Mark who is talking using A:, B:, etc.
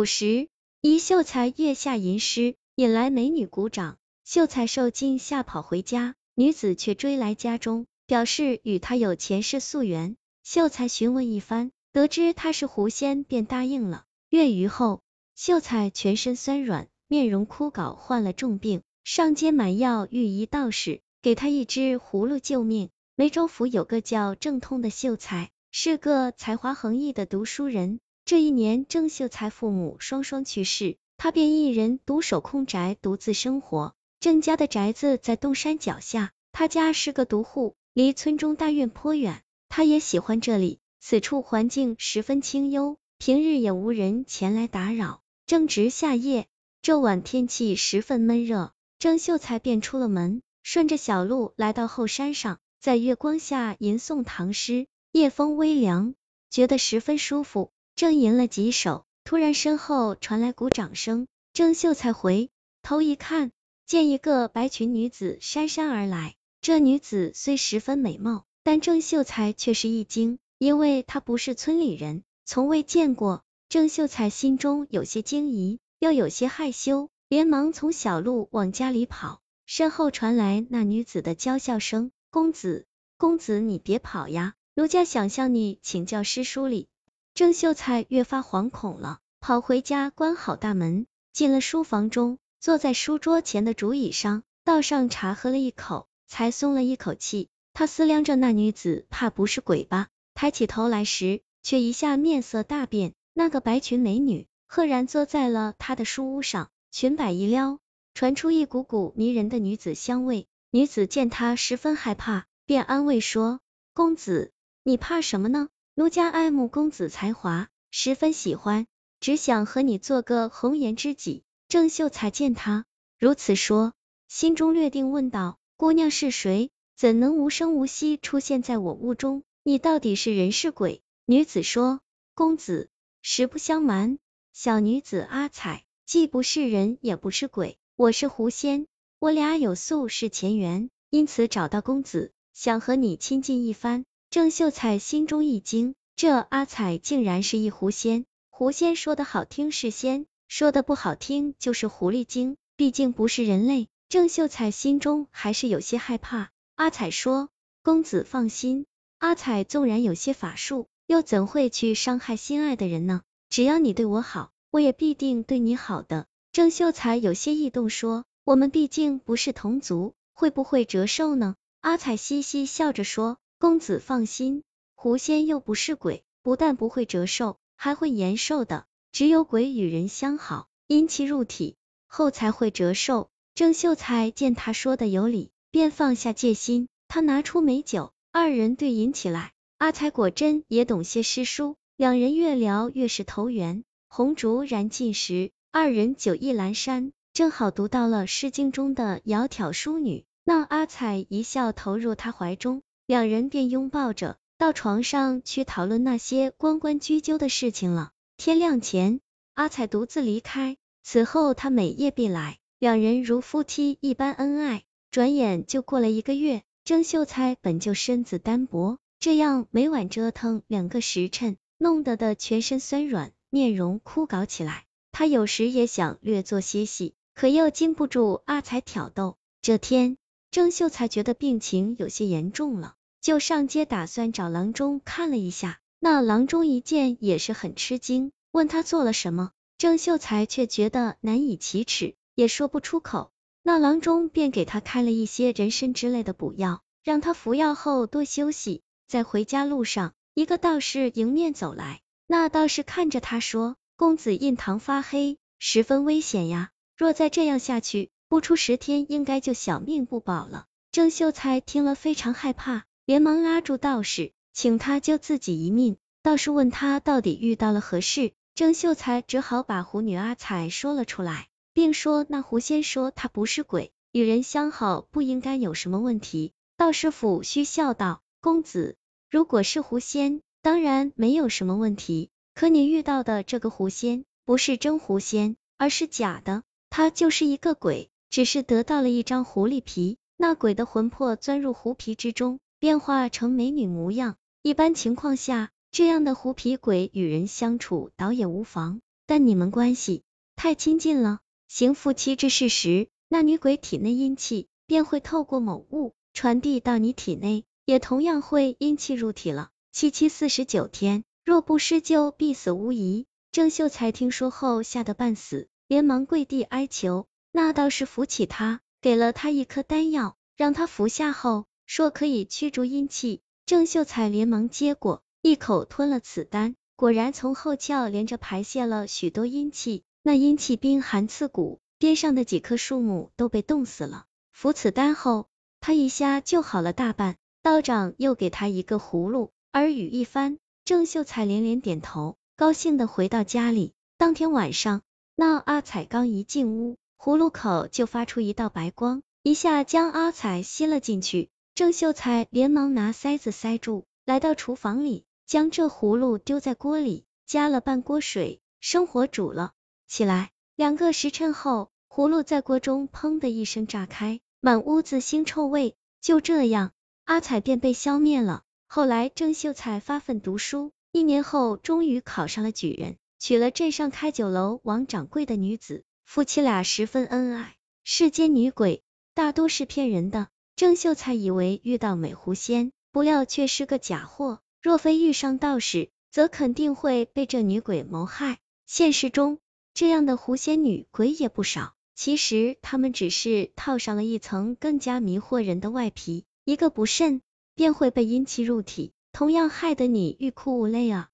A: 午时，一秀才月下吟诗，引来美女鼓掌。秀才受惊，吓跑回家，女子却追来家中，表示与他有前世夙缘。秀才询问一番，得知他是狐仙，便答应了。月余后，秀才全身酸软，面容枯槁，患了重病，上街买药，遇一道士，给他一只葫芦救命。梅州府有个叫郑通的秀才，是个才华横溢的读书人。这一年，郑秀才父母双双去世，他便一人独守空宅，独自生活。郑家的宅子在东山脚下，他家是个独户，离村中大院颇远。他也喜欢这里，此处环境十分清幽，平日也无人前来打扰。正值夏夜，这晚天气十分闷热，郑秀才便出了门，顺着小路来到后山上，在月光下吟诵唐诗。夜风微凉，觉得十分舒服，正吟了几首，突然身后传来鼓掌声。郑秀才回头一看。见一个白裙女子姗姗而来，这女子虽十分美貌，但郑秀才却是一惊，因为她不是村里人，从未见过。郑秀才心中有些惊疑，又有些害羞，连忙从小路往家里跑，身后传来那女子的娇笑声：“公子，公子，你别跑呀，奴家想向你请教诗书礼。”郑秀才越发惶恐了，跑回家关好大门，进了书房中。坐在书桌前的竹椅上，倒上茶喝了一口，才松了一口气。他思量着那女子怕不是鬼吧？抬起头来时，却一下面色大变。那个白裙美女赫然坐在了他的书屋上，裙摆一撩，传出一股股迷人的女子香味。女子见他十分害怕，便安慰说：“公子，你怕什么呢？奴家爱慕公子才华，十分喜欢，只想和你做个红颜知己。”郑秀才见他如此说，心中略定，问道：“姑娘是谁？怎能无声无息出现在我屋中？你到底是人是鬼？”女子说：“公子，实不相瞒，小女子阿彩既不是人，也不是鬼，我是狐仙，我俩有宿世前缘，因此找到公子，想和你亲近一番。”郑秀才心中一惊，这阿彩竟然是一狐仙。狐仙说的好听是仙。说的不好听，就是狐狸精，毕竟不是人类。郑秀才心中还是有些害怕。阿彩说：“公子放心，阿彩纵然有些法术，又怎会去伤害心爱的人呢？只要你对我好，我也必定对你好的。”郑秀才有些异动，说：“我们毕竟不是同族，会不会折寿呢？”阿彩嘻嘻笑着说：“公子放心，狐仙又不是鬼，不但不会折寿，还会延寿的。”只有鬼与人相好，阴气入体后才会折寿。郑秀才见他说的有理，便放下戒心。他拿出美酒，二人对饮起来。阿才果真也懂些诗书，两人越聊越是投缘。红烛燃尽时，二人酒意阑珊，正好读到了《诗经》中的窈窕淑女，那阿才一笑投入他怀中，两人便拥抱着到床上去讨论那些关关雎鸠的事情了。天亮前，阿彩独自离开。此后，他每夜必来，两人如夫妻一般恩爱。转眼就过了一个月。郑秀才本就身子单薄，这样每晚折腾两个时辰，弄得的全身酸软，面容枯槁起来。他有时也想略作歇息，可又经不住阿彩挑逗。这天，郑秀才觉得病情有些严重了，就上街打算找郎中看了一下。那郎中一见也是很吃惊，问他做了什么，郑秀才却觉得难以启齿，也说不出口。那郎中便给他开了一些人参之类的补药，让他服药后多休息。在回家路上，一个道士迎面走来，那道士看着他说：“公子印堂发黑，十分危险呀，若再这样下去，不出十天应该就小命不保了。”郑秀才听了非常害怕，连忙拉住道士。请他救自己一命。道士问他到底遇到了何事，郑秀才只好把狐女阿彩说了出来，并说那狐仙说他不是鬼，与人相好不应该有什么问题。道士抚须笑道：“公子，如果是狐仙，当然没有什么问题。可你遇到的这个狐仙，不是真狐仙，而是假的，他就是一个鬼，只是得到了一张狐狸皮，那鬼的魂魄钻入狐皮之中，变化成美女模样。”一般情况下，这样的狐皮鬼与人相处倒也无妨，但你们关系太亲近了，行夫妻之事时，那女鬼体内阴气便会透过某物传递到你体内，也同样会阴气入体了。七七四十九天，若不施救，必死无疑。郑秀才听说后吓得半死，连忙跪地哀求，那道士扶起他，给了他一颗丹药，让他服下后，说可以驱逐阴气。郑秀才连忙接过，一口吞了此丹，果然从后窍连着排泄了许多阴气，那阴气冰寒刺骨，边上的几棵树木都被冻死了。服此丹后，他一下就好了大半。道长又给他一个葫芦，耳语一番，郑秀才连连点头，高兴的回到家里。当天晚上，那阿彩刚一进屋，葫芦口就发出一道白光，一下将阿彩吸了进去。郑秀才连忙拿塞子塞住，来到厨房里，将这葫芦丢在锅里，加了半锅水，生火煮了起来。两个时辰后，葫芦在锅中砰的一声炸开，满屋子腥臭味。就这样，阿彩便被消灭了。后来，郑秀才发奋读书，一年后终于考上了举人，娶了镇上开酒楼王掌柜的女子，夫妻俩十分恩爱。世间女鬼大多是骗人的。郑秀才以为遇到美狐仙，不料却是个假货。若非遇上道士，则肯定会被这女鬼谋害。现实中，这样的狐仙女鬼也不少，其实他们只是套上了一层更加迷惑人的外皮，一个不慎，便会被阴气入体，同样害得你欲哭无泪啊。